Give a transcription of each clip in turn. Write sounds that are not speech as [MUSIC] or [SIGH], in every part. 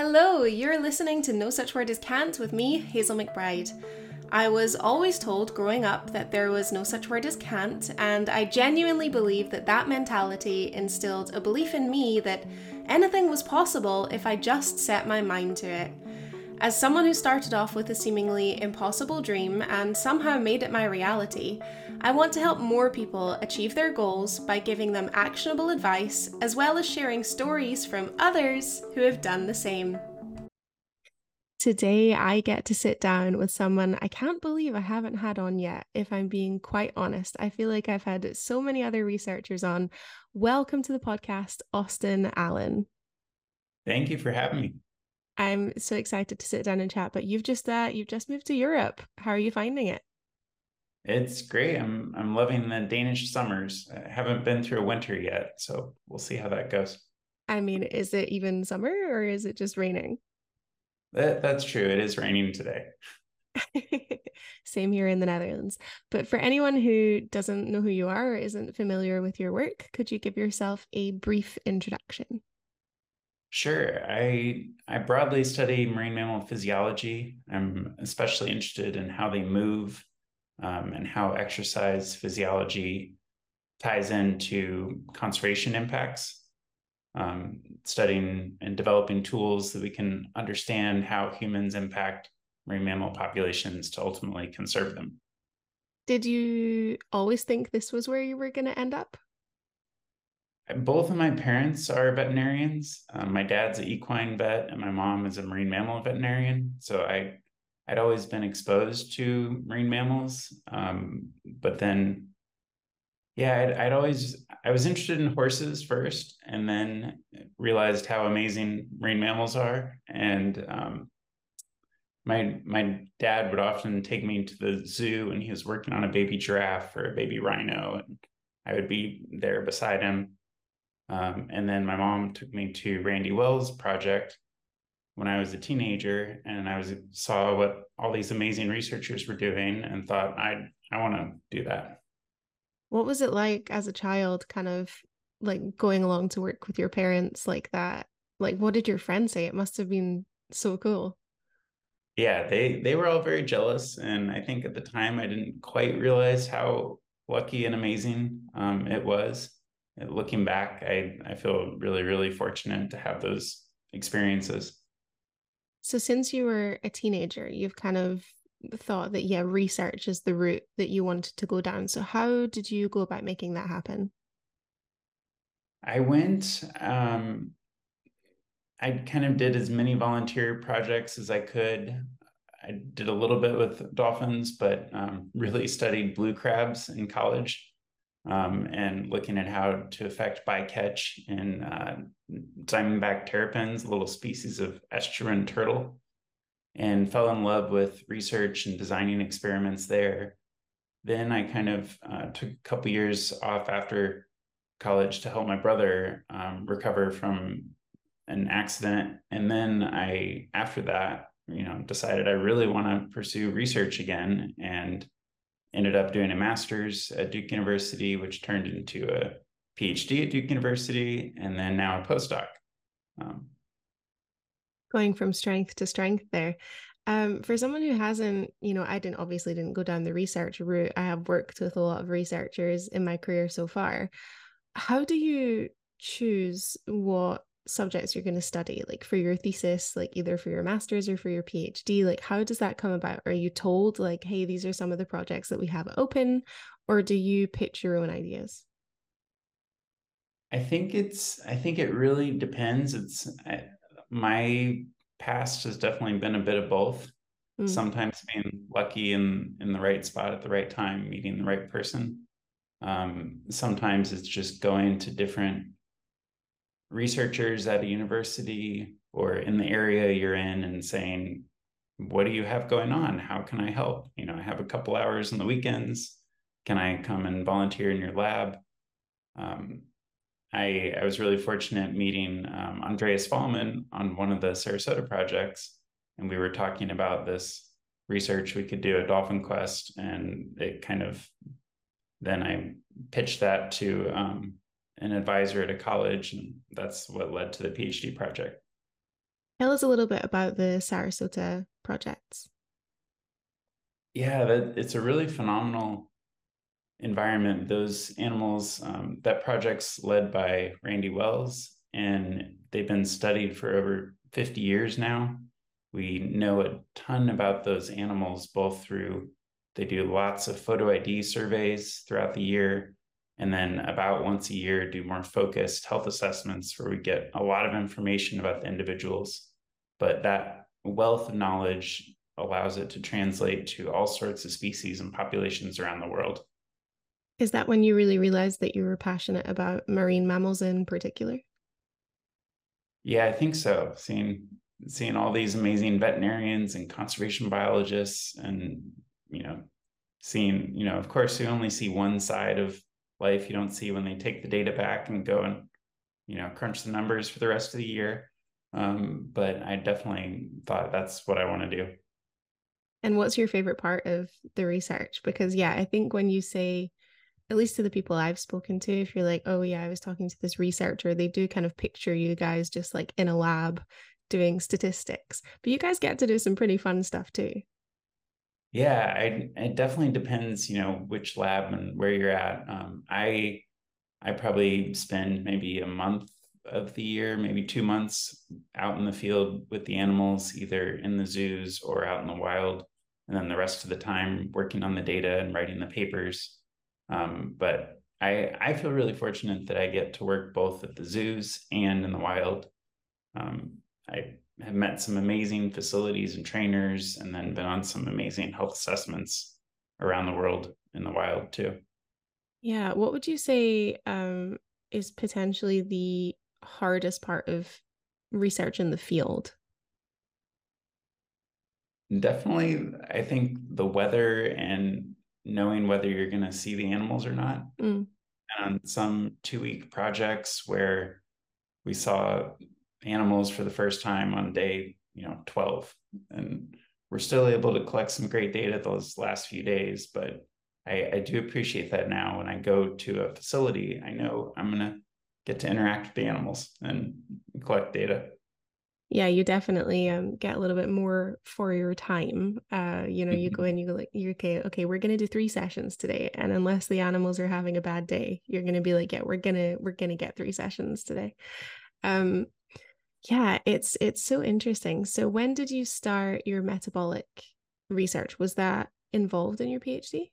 Hello, you're listening to No Such Word as Can't with me, Hazel McBride. I was always told growing up that there was no such word as can't, and I genuinely believe that that mentality instilled a belief in me that anything was possible if I just set my mind to it. As someone who started off with a seemingly impossible dream and somehow made it my reality, I want to help more people achieve their goals by giving them actionable advice as well as sharing stories from others who have done the same. Today, I get to sit down with someone I can't believe I haven't had on yet, if I'm being quite honest. I feel like I've had so many other researchers on. Welcome to the podcast, Austin Allen. Thank you for having me. I'm so excited to sit down and chat. But you've just uh, you've just moved to Europe. How are you finding it? It's great. I'm I'm loving the Danish summers. I haven't been through a winter yet, so we'll see how that goes. I mean, is it even summer or is it just raining? That that's true. It is raining today. [LAUGHS] Same here in the Netherlands. But for anyone who doesn't know who you are or isn't familiar with your work, could you give yourself a brief introduction? Sure. I I broadly study marine mammal physiology. I'm especially interested in how they move um, and how exercise physiology ties into conservation impacts. Um, studying and developing tools that we can understand how humans impact marine mammal populations to ultimately conserve them. Did you always think this was where you were going to end up? both of my parents are veterinarians. Um, my dad's an equine vet, and my mom is a marine mammal veterinarian. So I, I'd always been exposed to marine mammals. Um, but then, yeah, I'd, I'd, always I was interested in horses first, and then realized how amazing marine mammals are. And um, my my dad would often take me to the zoo, and he was working on a baby giraffe or a baby rhino, and I would be there beside him um, and then my mom took me to Randy Wells project when I was a teenager, and I was saw what all these amazing researchers were doing, and thought I I want to do that. What was it like as a child, kind of like going along to work with your parents like that? Like, what did your friends say? It must have been so cool. Yeah, they they were all very jealous, and I think at the time I didn't quite realize how lucky and amazing um, it was looking back, I, I feel really, really fortunate to have those experiences. So, since you were a teenager, you've kind of thought that, yeah, research is the route that you wanted to go down. So, how did you go about making that happen? I went, um, I kind of did as many volunteer projects as I could. I did a little bit with dolphins, but um, [LAUGHS] really studied blue crabs in college um, and looking at how to affect bycatch in uh, diamondback terrapins, a little species of estuarine turtle, and fell in love with research and designing experiments there. Then I kind of uh, took a couple years off after college to help my brother um, recover from an accident, and then I, after that, you know, decided I really want to pursue research again and ended up doing a master's at Duke University, which turned into a PhD at Duke University, and then now a postdoc. Um, Going from strength to strength there. Um, for someone who hasn't, you know, I didn't obviously didn't go down the research route. I have worked with a lot of researchers in my career so far. How do you choose what subjects you're going to study like for your thesis like either for your masters or for your phd like how does that come about? Are you told like hey these are some of the projects that we have open or do you pitch your own ideas? I think it's i think it really depends. It's I, my past has definitely been a bit of both. Mm. sometimes being lucky in in the right spot at the right time meeting the right person. Um, sometimes it's just going to different researchers at a university or in the area you're in and saying, what do you have going on? How can I help? You know, I have a couple hours on the weekends. Can I come and volunteer in your lab? Um, I, I was really fortunate meeting um, Andreas Fahlman on one of the Sarasota projects, and we were talking about this research we could do at Dolphin Quest, and it kind of then I pitched that to um, an advisor at a college, and that's what led to the PhD project. Tell us a little bit about the Sarasota projects. Yeah, that, it's a really phenomenal environment. Those animals, um, that project's led by Randy Wells, and they've been studied for over 50 years now. We know a ton about those animals, both through they do lots of photo ID surveys throughout the year, and then about once a year do more focused health assessments where we get a lot of information about the individuals. But that wealth of knowledge allows it to translate to all sorts of species and populations around the world. Is that when you really realized that you were passionate about marine mammals in particular? Yeah, I think so. Seeing seeing all these amazing veterinarians and conservation biologists and you know seeing you know of course you only see one side of life you don't see when they take the data back and go and you know crunch the numbers for the rest of the year um, but i definitely thought that's what i want to do and what's your favorite part of the research? Because, yeah, I think when you say, at least to the people I've spoken to, if you're like, oh, yeah, I was talking to this researcher, they do kind of picture you guys just like in a lab doing statistics. But you guys get to do some pretty fun stuff too. Yeah, I, it definitely depends, you know, which lab and where you're at. Um, I I probably spend maybe a month of the year, maybe two months out in the field with the animals, either in the zoos or out in the wild. And then the rest of the time working on the data and writing the papers. Um, but I, I feel really fortunate that I get to work both at the zoos and in the wild. Um, I have met some amazing facilities and trainers, and then been on some amazing health assessments around the world in the wild too. Yeah. What would you say um, is potentially the hardest part of research in the field? Definitely, I think the weather and knowing whether you're going to see the animals or not. Mm. And on some two week projects where we saw animals for the first time on day, you know, 12, and we're still able to collect some great data those last few days. But I, I do appreciate that now when I go to a facility, I know I'm going to get to interact with the animals and collect data yeah you definitely um, get a little bit more for your time uh, you know you go mm-hmm. in you go like you're okay okay we're gonna do three sessions today and unless the animals are having a bad day you're gonna be like yeah we're gonna we're gonna get three sessions today um yeah it's it's so interesting. So when did you start your metabolic research? Was that involved in your phd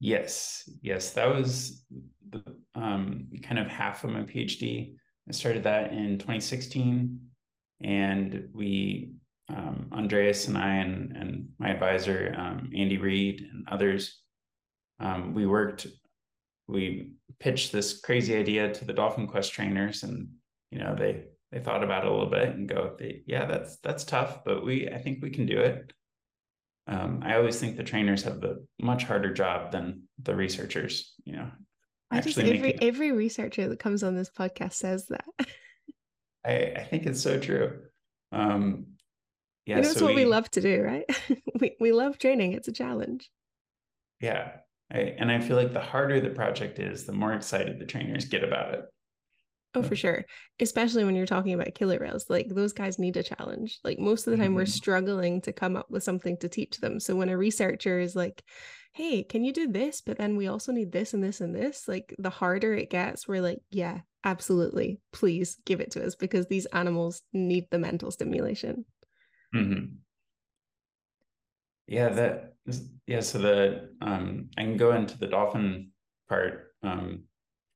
yes yes that was the um, kind of half of my PhD. I started that in 2016, and we, um, Andreas and I, and, and my advisor, um, Andy Read, and others, um, we worked, we pitched this crazy idea to the Dolphin Quest trainers, and you know they they thought about it a little bit and go, yeah, that's that's tough, but we I think we can do it. Um, I always think the trainers have the much harder job than the researchers. You know, I just every it, every researcher that comes on this podcast says that. [LAUGHS] I, I think it's so true. Um, yeah, you know, so what we, we love to do, right? [LAUGHS] we we love training. It's a challenge. Yeah, I, and I feel like the harder the project is, the more excited the trainers get about it. Oh, for sure. Especially when you're talking about killer whales. Like those guys need a challenge. Like most of the time, mm-hmm. we're struggling to come up with something to teach them. So when a researcher is like, hey, can you do this? But then we also need this and this and this. Like the harder it gets, we're like, yeah, absolutely. Please give it to us because these animals need the mental stimulation. Mm-hmm. Yeah, that yeah. So the um I can go into the dolphin part. Um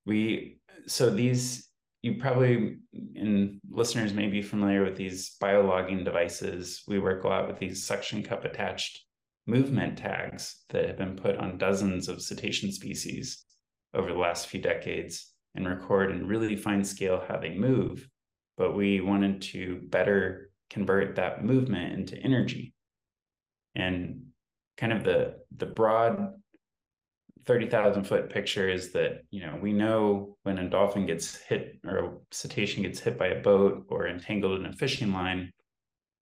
we so these you probably and listeners may be familiar with these biologging devices. We work a lot with these suction cup attached movement tags that have been put on dozens of cetacean species over the last few decades and record in really fine scale how they move. But we wanted to better convert that movement into energy. And kind of the the broad 30,000 foot picture is that, you know, we know when a dolphin gets hit or a cetacean gets hit by a boat or entangled in a fishing line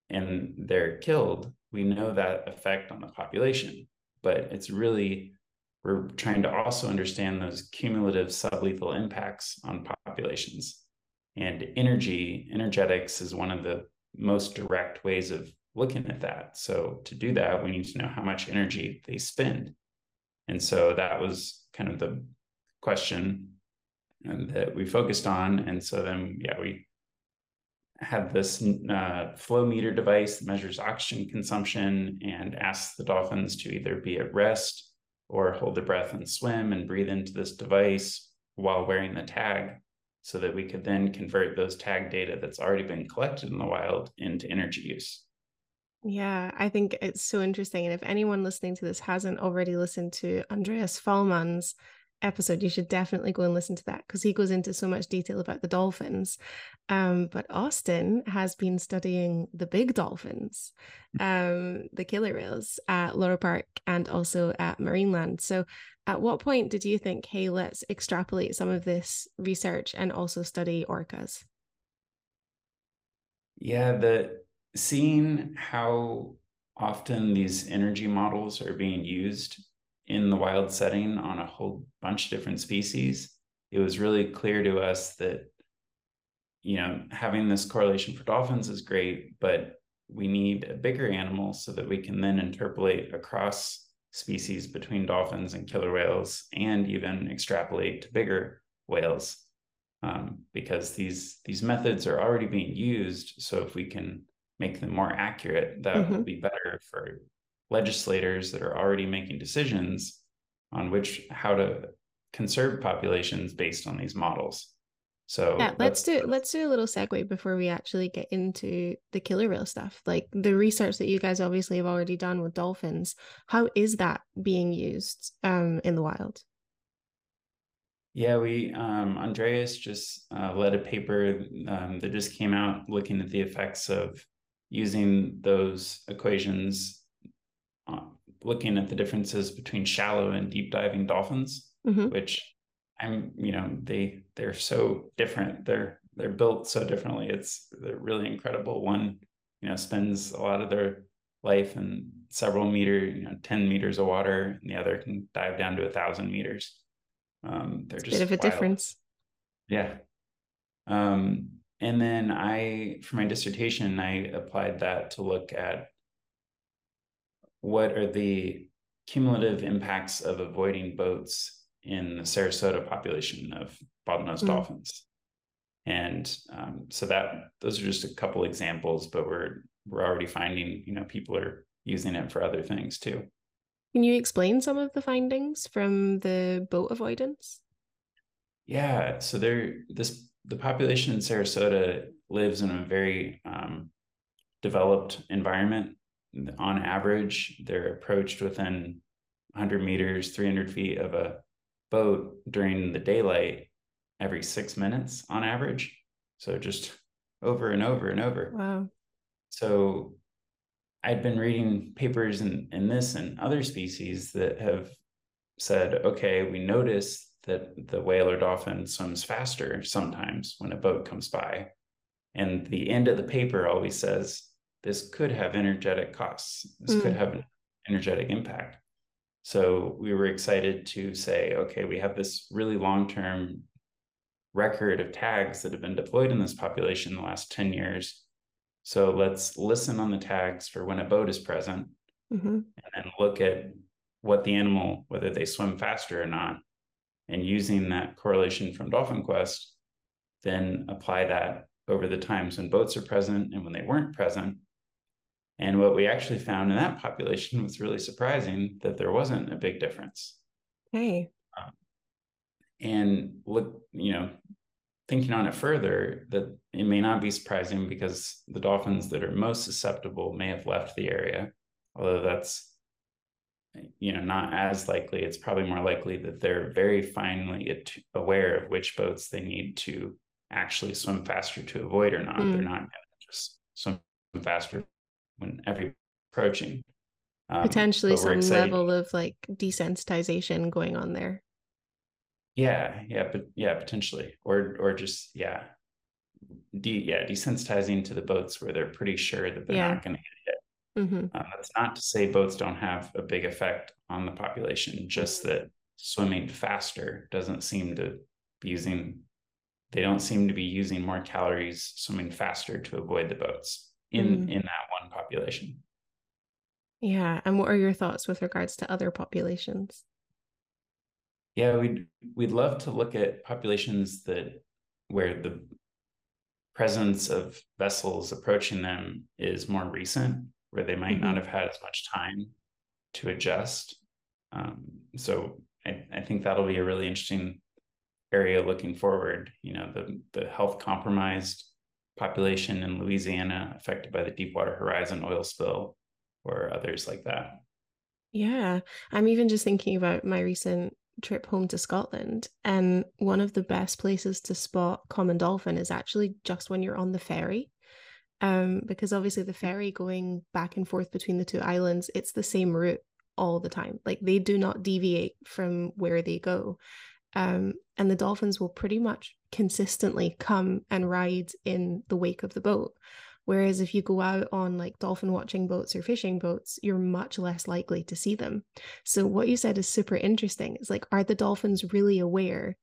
and they're killed, we know that effect on the population. But it's really, we're trying to also understand those cumulative sublethal impacts on populations. And energy, energetics is one of the most direct ways of looking at that. So to do that, we need to know how much energy they spend. And so that was kind of the question um, that we focused on. And so then, yeah, we had this uh, flow meter device that measures oxygen consumption and asks the dolphins to either be at rest or hold their breath and swim and breathe into this device while wearing the tag so that we could then convert those tag data that's already been collected in the wild into energy use. Yeah, I think it's so interesting. And if anyone listening to this hasn't already listened to Andreas Fahlman's episode, you should definitely go and listen to that because he goes into so much detail about the dolphins. Um, but Austin has been studying the big dolphins, um, the killer whales at Loro Park and also at Marineland. So, at what point did you think, hey, let's extrapolate some of this research and also study orcas? Yeah, the seeing how often these energy models are being used in the wild setting on a whole bunch of different species, it was really clear to us that, you know, having this correlation for dolphins is great, but we need a bigger animal so that we can then interpolate across species between dolphins and killer whales and even extrapolate to bigger whales um, because these these methods are already being used. So if we can make them more accurate, that mm-hmm. will be better for legislators that are already making decisions on which how to conserve populations based on these models. So yeah, let's do let's do a little segue before we actually get into the killer whale stuff. Like the research that you guys obviously have already done with dolphins, how is that being used um, in the wild? Yeah, we um, Andreas just uh, led a paper um, that just came out looking at the effects of using those equations, uh, looking at the differences between shallow and deep diving dolphins, mm-hmm. which I'm, you know, they they're so different. They're they're built so differently. It's they're really incredible. One, you know, spends a lot of their life in several meter, you know, 10 meters of water, and the other can dive down to a thousand meters. Um, they're it's just a bit of a wild. difference. Yeah. Um, and then I, for my dissertation, I applied that to look at what are the cumulative impacts of avoiding boats in the Sarasota population of bottlenose mm. dolphins. And um, so that those are just a couple examples, but we're we're already finding, you know, people are using it for other things too. Can you explain some of the findings from the boat avoidance? Yeah, so there this the population in Sarasota lives in a very um, developed environment. On average, they're approached within 100 meters, 300 feet of a boat during the daylight every six minutes on average. So just over and over and over. Wow. So I'd been reading papers in, in this and other species that have said, okay, we notice that the whale or dolphin swims faster sometimes when a boat comes by. And the end of the paper always says this could have energetic costs, this mm. could have an energetic impact. So we were excited to say, okay, we have this really long term record of tags that have been deployed in this population in the last 10 years. So let's listen on the tags for when a boat is present mm-hmm. and then look at what the animal, whether they swim faster or not, and using that correlation from Dolphin Quest, then apply that over the times when boats are present and when they weren't present. And what we actually found in that population was really surprising that there wasn't a big difference. Hey. Um, and look, you know, thinking on it further, that it may not be surprising because the dolphins that are most susceptible may have left the area, although that's you know not as likely. It's probably more likely that they're very finely aware of which boats they need to actually swim faster to avoid or not. Mm. they're not just swim faster when every approaching. Um, potentially some level of like desensitization going on there. Yeah yeah but yeah potentially. Or or just yeah. De- yeah desensitizing to the boats where they're pretty sure that they're yeah. not going to get hit Mm-hmm. Uh, that's not to say boats don't have a big effect on the population, just that swimming faster doesn't seem to be using, they don't seem to be using more calories swimming faster to avoid the boats. in mm. in that one population. Yeah, and what are your thoughts with regards to other populations? Yeah, we'd we'd love to look at populations that where the presence of vessels approaching them is more recent, where they might mm-hmm. not have had as much time to adjust. Um, so I, I think that'll be a really interesting area looking forward. You know, the the health compromised population in Louisiana affected by the Deepwater Horizon oil spill, or others like that. Yeah, I'm even just thinking about my recent trip home to Scotland, and one of the best places to spot common dolphin is actually just when you're on the ferry. Um, because obviously the ferry going back and forth between the two islands, it's the same route all the time. Like they do not deviate from where they go. Um, and the dolphins will pretty much consistently come and ride in the wake of the boat. Whereas if you go out on like dolphin watching boats or fishing boats, you're much less likely to see them. So, what you said is super interesting. It's like, are the dolphins really aware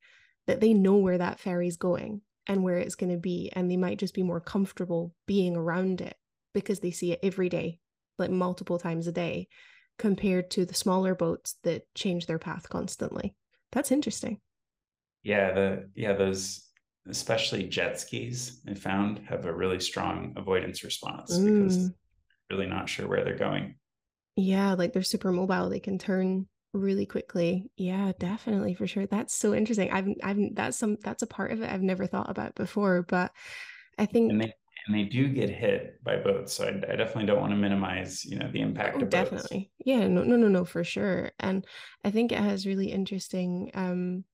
that they know where that ferry's going and where it's going to be? And they might just be more comfortable being around it because they see it every day, like multiple times a day, compared to the smaller boats that change their path constantly. That's interesting. Yeah, the yeah, those especially jet skis I found have a really strong avoidance response mm. because really not sure where they're going. Yeah, like they're super mobile. They can turn really quickly. Yeah, definitely for sure. That's so interesting. I've I've that's some that's a part of it I've never thought about before, but I think and they and they do get hit by boats. So I, I definitely don't want to minimize, you know, the impact oh, definitely. Boats. Yeah, no, no, no, no, for sure. And I think it has really interesting um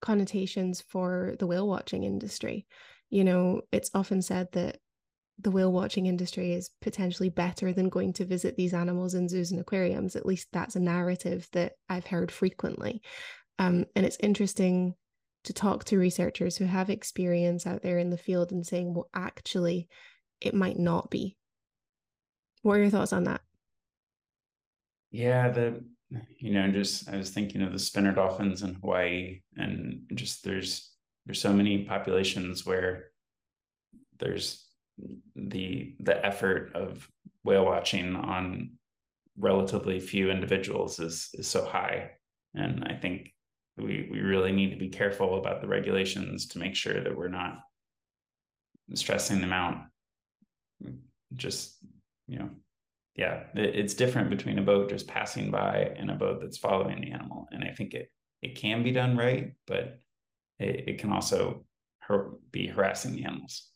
connotations for the whale watching industry. You know, it's often said that the whale watching industry is potentially better than going to visit these animals in zoos and aquariums. At least that's a narrative that I've heard frequently. Um, and it's interesting to talk to researchers who have experience out there in the field and saying, well, actually, it might not be. What are your thoughts on that? Yeah, the you know, just I was thinking of the spinner dolphins in Hawaii, and just there's there's so many populations where there's the the effort of whale watching on relatively few individuals is is so high, and I think we we really need to be careful about the regulations to make sure that we're not stressing them out. Just you know, yeah, it's different between a boat just passing by and a boat that's following the animal. And I think it it can be done right, but it, it can also be harassing the animals.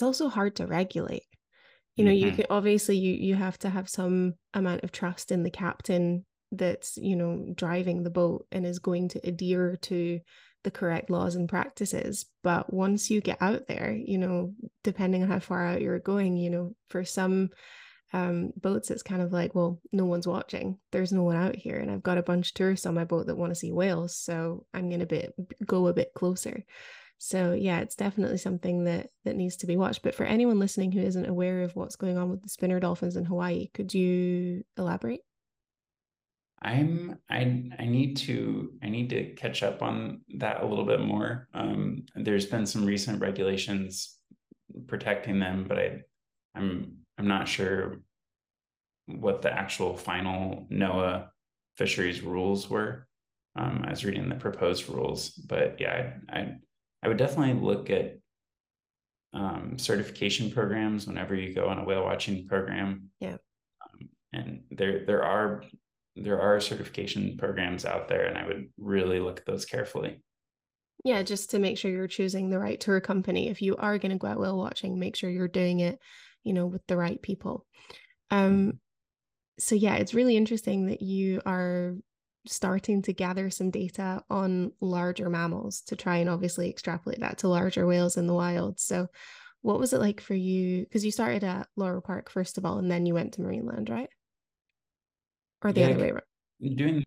It's also hard to regulate. You know, mm-hmm. you can obviously you you have to have some amount of trust in the captain that's you know driving the boat and is going to adhere to the correct laws and practices but once you get out there you know depending on how far out you're going you know for some um, boats, it's kind of like, well, no one's watching. There's no one out here, and I've got a bunch of tourists on my boat that want to see whales, so I'm gonna bit go a bit closer. So yeah, it's definitely something that that needs to be watched. But for anyone listening who isn't aware of what's going on with the spinner dolphins in Hawaii, could you elaborate? I'm I I need to I need to catch up on that a little bit more. Um, there's been some recent regulations protecting them, but I I'm I'm not sure what the actual final NOAA fisheries rules were. Um, I was reading the proposed rules, but yeah, I, I, I would definitely look at um, certification programs whenever you go on a whale watching program. Yeah, um, and there there are there are certification programs out there, and I would really look at those carefully. Yeah, just to make sure you're choosing the right tour company. If you are going to go out whale watching, make sure you're doing it you know with the right people um mm-hmm. so yeah it's really interesting that you are starting to gather some data on larger mammals to try and obviously extrapolate that to larger whales in the wild. So what was it like for you? Because you started at Loro Park first of all and then you went to Marineland right? Or the yeah, other way around? Doing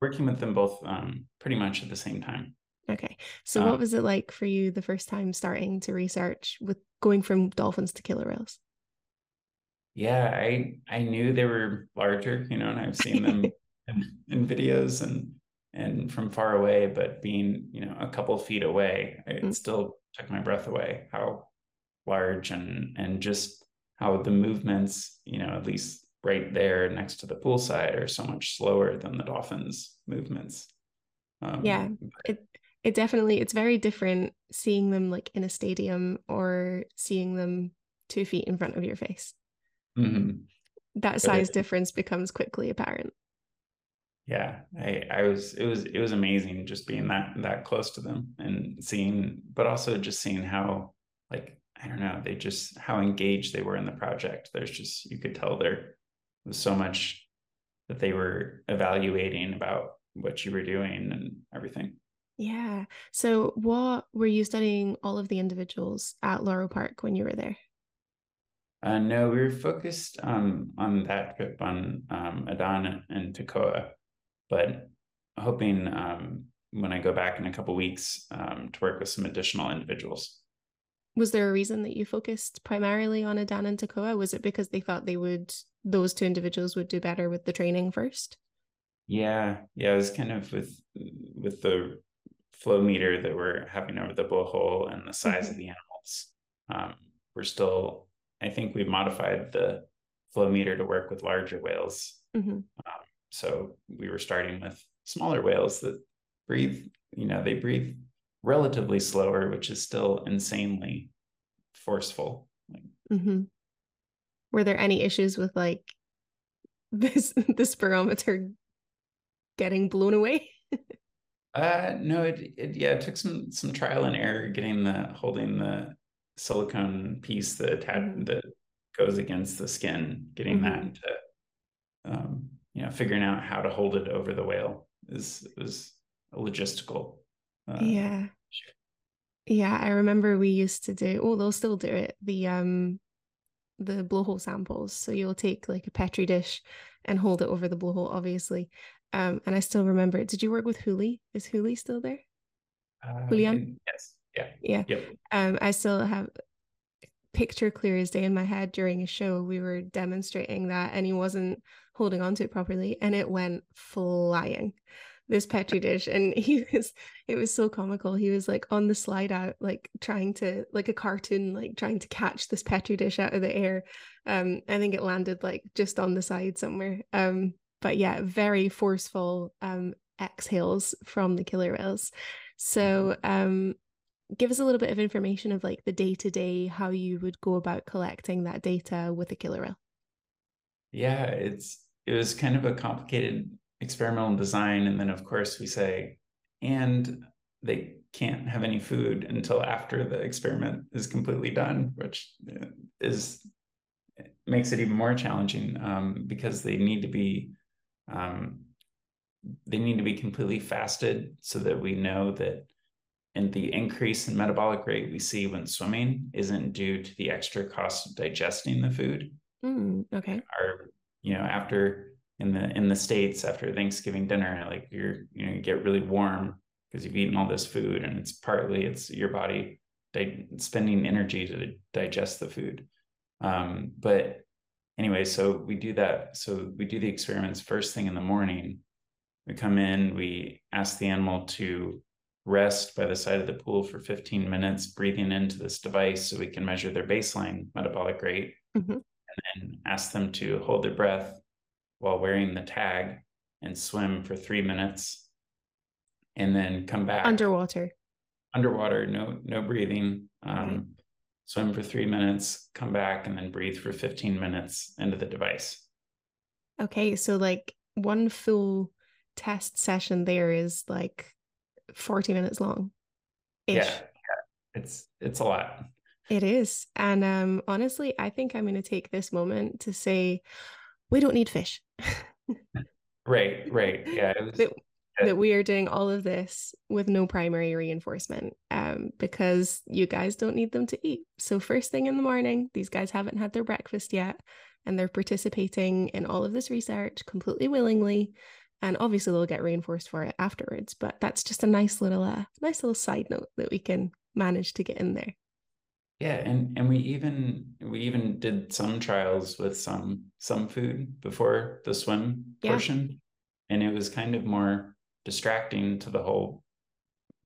working with them both um, pretty much at the same time. Okay. So um, what was it like for you the first time starting to research with going from dolphins to killer whales? Yeah, I I knew they were larger, you know, and I've seen them [LAUGHS] in, in, videos and and from far away, but being you know a couple feet away, it mm. still took my breath away. How large and and just how the movements, you know, at least right there next to the poolside, are so much slower than the dolphins' movements. Um, yeah, it it definitely it's very different seeing them like in a stadium or seeing them two feet in front of your face. Mm-hmm. That size it, difference becomes quickly apparent. Yeah, I I was it was it was amazing just being that that close to them and seeing, but also just seeing how like I don't know, they just how engaged they were in the project. There's just you could tell there was so much that they were evaluating about what you were doing and everything. Yeah. So what were you studying all of the individuals at Loro Park when you were there? Uh, no, we were focused um, on that trip on um, Adan and Tekoa, but hoping um, when I go back in a couple weeks um, to work with some additional individuals. Was there a reason that you focused primarily on Adan and Tekoa? Was it because they thought they would those two individuals would do better with the training first? Yeah, yeah, it was kind of with with the flow meter that we're having over the blowhole and the size mm-hmm. of the animals. Um, we're still I think we've modified the flow meter to work with larger whales. Mm-hmm. Um, so we were starting with smaller whales that breathe, you know, they breathe relatively slower, which is still insanely forceful. Mm-hmm. Were there any issues with like [LAUGHS] this the spirometer getting blown away? [LAUGHS] uh no, it, it yeah, it took some some trial and error getting the holding the silicone piece that mm-hmm. that goes against the skin, getting mm-hmm. that into um, you know, figuring out how to hold it over the whale is was a logistical. Uh, yeah. Yeah, I remember we used to do. Oh, they'll still do it. The um, the blowhole samples. So you'll take like a petri dish and hold it over the blowhole, obviously. Um, and I still remember it. Did you work with Huli? Is Huli still there? Uh, Julian? Yes. Yeah. Yeah. Yep. Um, I still have picture clear as day in my head during a show. We were demonstrating that and he wasn't holding on to it properly and it went flying this petri dish and he [LAUGHS] was it was so comical he was like on the slide out like trying to like a cartoon like trying to catch this petri dish out of the air um i think it landed like just on the side somewhere um but yeah very forceful um exhales from the killer whales. So um give us a little bit of information of like the day to day how you would go about collecting that data with a killer whale. Yeah it's it was kind of a complicated experimental design and then of course we say and they can't have any food until after the experiment is completely done which uh, is makes it even more challenging um, because they need to be um, they need to be completely fasted so that we know that and the increase in metabolic rate we see when swimming isn't due to the extra cost of digesting the food. Mm, okay. Our, you know, after in the in the states after Thanksgiving dinner, like you're you know you get really warm because you've eaten all this food, and it's partly it's your body di- spending energy to digest the food. Um, but anyway, so we do that. So we do the experiments first thing in the morning. We come in, we ask the animal to rest by the side of the pool for 15 minutes, breathing into this device so we can measure their baseline metabolic rate, mm-hmm. And then ask them to hold their breath while wearing the tag and swim for three minutes, and then come back underwater. Underwater, no no breathing. Um, Swim for three minutes, come back, and then breathe for 15 minutes into the device. Okay, so like one full test session there is like 40 minutes long. Yeah, yeah, it's it's a lot. It is. And um honestly, I think I'm going to take this moment to say we don't need fish. [LAUGHS] right, right. Yeah, was, that, yeah. that we are doing all of this with no primary reinforcement um because you guys don't need them to eat. So first thing in the morning, these guys haven't had their breakfast yet and they're participating in all of this research completely willingly and obviously they'll get reinforced for it afterwards but that's just a nice little uh, nice little side note that we can manage to get in there yeah and and we even we even did some trials with some some food before the swim yeah. portion and it was kind of more distracting to the whole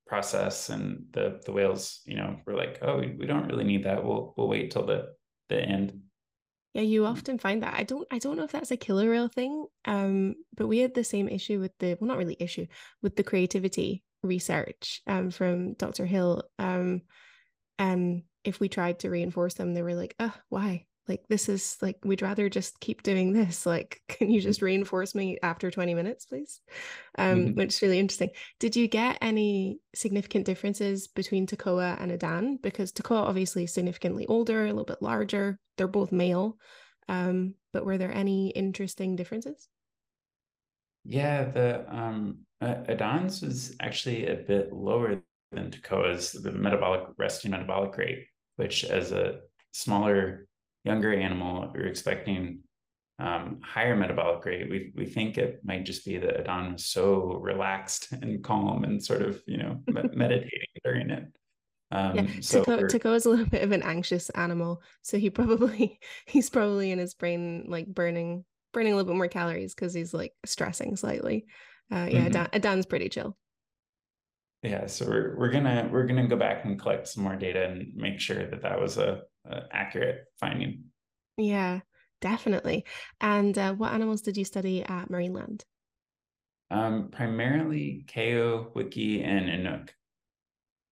process and the the whales you know were like oh we, we don't really need that we'll we'll wait till the the end Yeah, you often find that. I don't I don't know if that's a killer whale thing. Um, but we had the same issue with the well, not really issue, with the creativity research um from Dr. Hill. Um and if we tried to reinforce them, they were like, oh, why? Like this is like we'd rather just keep doing this. Like, [LAUGHS] can you just reinforce me after 20 minutes, please? Um, mm-hmm. which is really interesting. Did you get any significant differences between Tekoa and Adan? Because Tekoa obviously is significantly older, a little bit larger. They're both male. Um, but were there any interesting differences? Yeah, the um uh, Adan's was actually a bit lower than Tekoa's, the metabolic resting metabolic rate, which as a smaller, younger animal, we're expecting um, higher metabolic rate. We we think it might just be that Adan was so relaxed [LAUGHS] and calm and sort of you know [LAUGHS] meditating during it. Um, yeah, so Tekoa is a little [LAUGHS] bit of an anxious animal, so he probably he's probably in his brain like burning burning a little bit more calories because he's like stressing slightly. Uh, yeah, mm-hmm. Adan, Adan's pretty chill. Yeah, so we're we're gonna we're gonna go back and collect some more data and make sure that that was a, a accurate finding. Yeah, definitely. And uh, what animals did you study at Marineland? Um, primarily Keijo Wikie, and Inouk.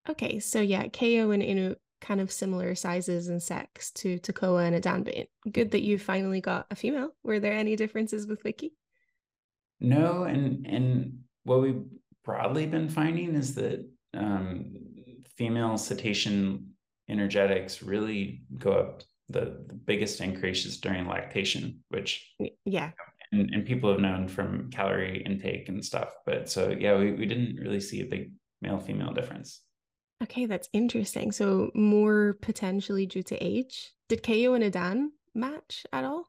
Okay, so yeah, Keijo and Inouk kind of similar sizes and sex to Tekoa and Adan, but good that you finally got a female. Were there any differences with Wikie? No, and and what we've broadly been finding is that um, female cetacean energetics really go up the, the biggest increases during lactation, which yeah, and, and people have known from calorie intake and stuff. But so yeah, we, we didn't really see a big male female difference. Okay, that's interesting. So more potentially due to age. Did Keijo and Adan match at all?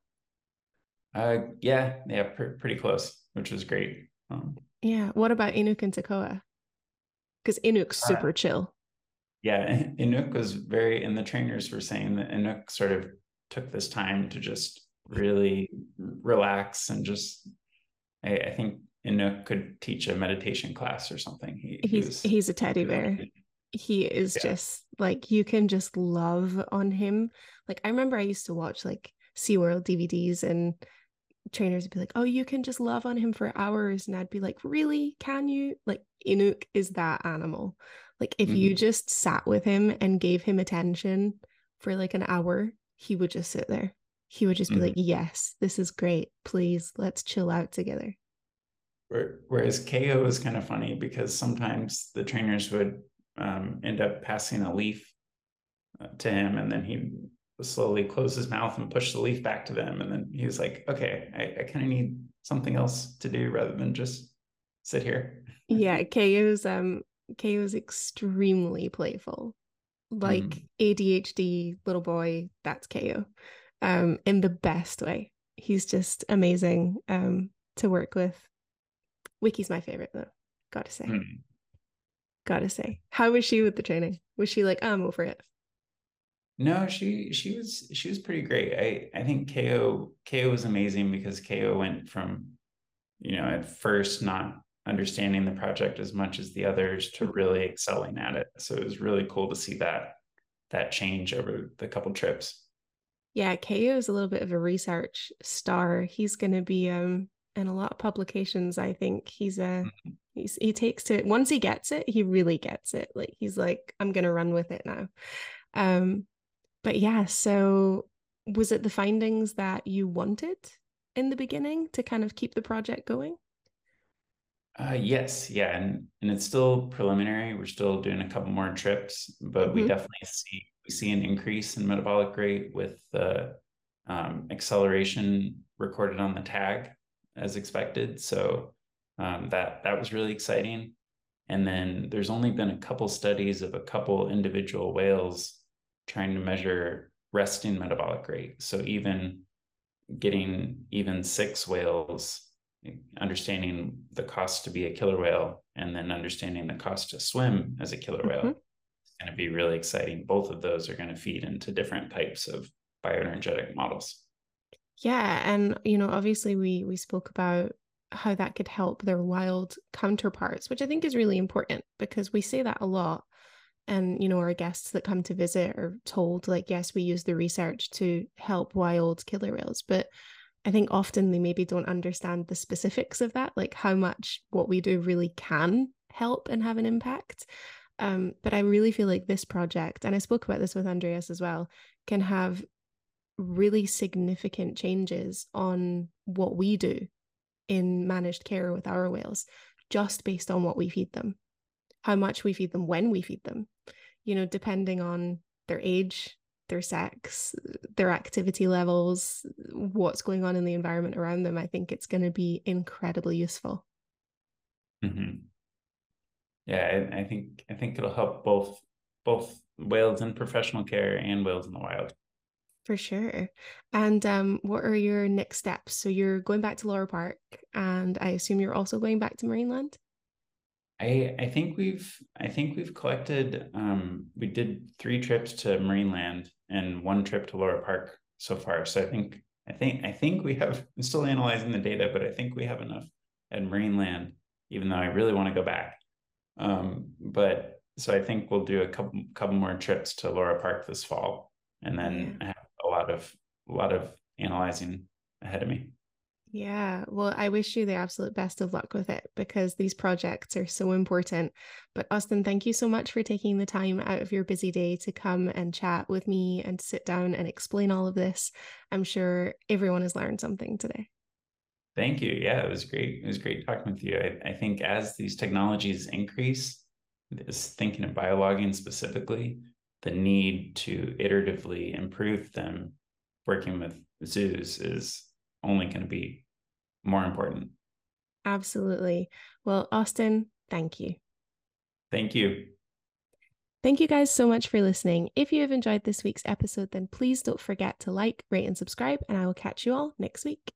Uh, yeah, yeah, pr- pretty close, which was great. Um, yeah. What about Inouk and Tekoa? Because Inouk's uh, super uh, chill. Yeah, [LAUGHS] Inouk was very, and the trainers were saying that Inouk sort of took this time to just really relax and just. I, I think Inouk could teach a meditation class or something. He, he's he was, he's a teddy bear he is yeah. just like you can just love on him. Like I remember I used to watch like SeaWorld DVDs and trainers would be like, Oh, you can just love on him for hours. And I'd be like, Really? Can you? Like Inouk is that animal. Like if mm-hmm. you just sat with him and gave him attention for like an hour, he would just sit there. He would just be mm-hmm. like, Yes, this is great. Please let's chill out together. Whereas Keijo is kind of funny because sometimes the trainers would um, end up passing a leaf uh, to him, and then he slowly close his mouth and push the leaf back to them. And then he was like, "Okay, I, I kind of need something else to do rather than just sit here." Yeah, Keijo's um Keijo's extremely playful, like mm. ADHD little boy. That's Keijo. um, in the best way. He's just amazing um to work with. Wikie's my favorite though. Got to say. Mm gotta say how was she with the training was she like i'm over it no she she was she was pretty great. I i think Keijo Keijo was amazing because Keijo went from you know at first not understanding the project as much as the others to really excelling at it. So it was really cool to see that that change over the couple trips. Yeah Keijo is a little bit of a research star. He's going to be um in a lot of publications i think. He's a mm-hmm. he's he takes to it once he gets it he really gets it. Like he's like i'm gonna run with it now. Um but yeah so was it the findings that you wanted in the beginning to kind of keep the project going uh, yes, yeah, and and it's still preliminary. We're still doing a couple more trips, but mm-hmm. we definitely see we see an increase in metabolic rate with the um, acceleration recorded on the tag as expected. So um, that that was really exciting. And then there's only been a couple studies of a couple individual whales trying to measure resting metabolic rate. So even getting even six whales, understanding the cost to be a killer whale, and then understanding the cost to swim as a killer mm-hmm. whale is going to be really exciting. Both of those are going to feed into different types of bioenergetic models. Yeah, and you know, obviously we we spoke about how that could help their wild counterparts, which I think is really important because we say that a lot. And you know our guests that come to visit are told like yes we use the research to help wild killer whales but i think often they maybe don't understand the specifics of that like how much what we do really can help and have an impact. Um, but i really feel like this project and i spoke about this with andreas as well can have really significant changes on what we do in managed care with our whales just based on what we feed them how much we feed them when we feed them you know depending on their age their sex their activity levels what's going on in the environment around them i think it's going to be incredibly useful mm-hmm. yeah I, I think i think it'll help both both whales in professional care and whales in the wild for sure. And um, what are your next steps? So you're going back to Loro Park, and I assume you're also going back to Marineland. I I think we've I think we've collected um we did three trips to Marineland and one trip to Loro Park so far. So I think I think I think we have I'm still analyzing the data, but I think we have enough at Marineland, even though I really want to go back. Um, but so I think we'll do a couple couple more trips to Loro Park this fall, and then. I have a lot of a lot of analyzing ahead of me. Yeah, well, I wish you the absolute best of luck with it because these projects are so important. But Austin, thank you so much for taking the time out of your busy day to come and chat with me and sit down and explain all of this. I'm sure everyone has learned something today. Thank you. Yeah, it was great. It was great talking with you. I, I think as these technologies increase, this thinking of biologging specifically, the need to iteratively improve them working with zoos is only going to be more important. Absolutely. Well, Austin, thank you. Thank you. Thank you guys so much for listening. If you have enjoyed this week's episode, then please don't forget to like, rate, and subscribe, and I will catch you all next week.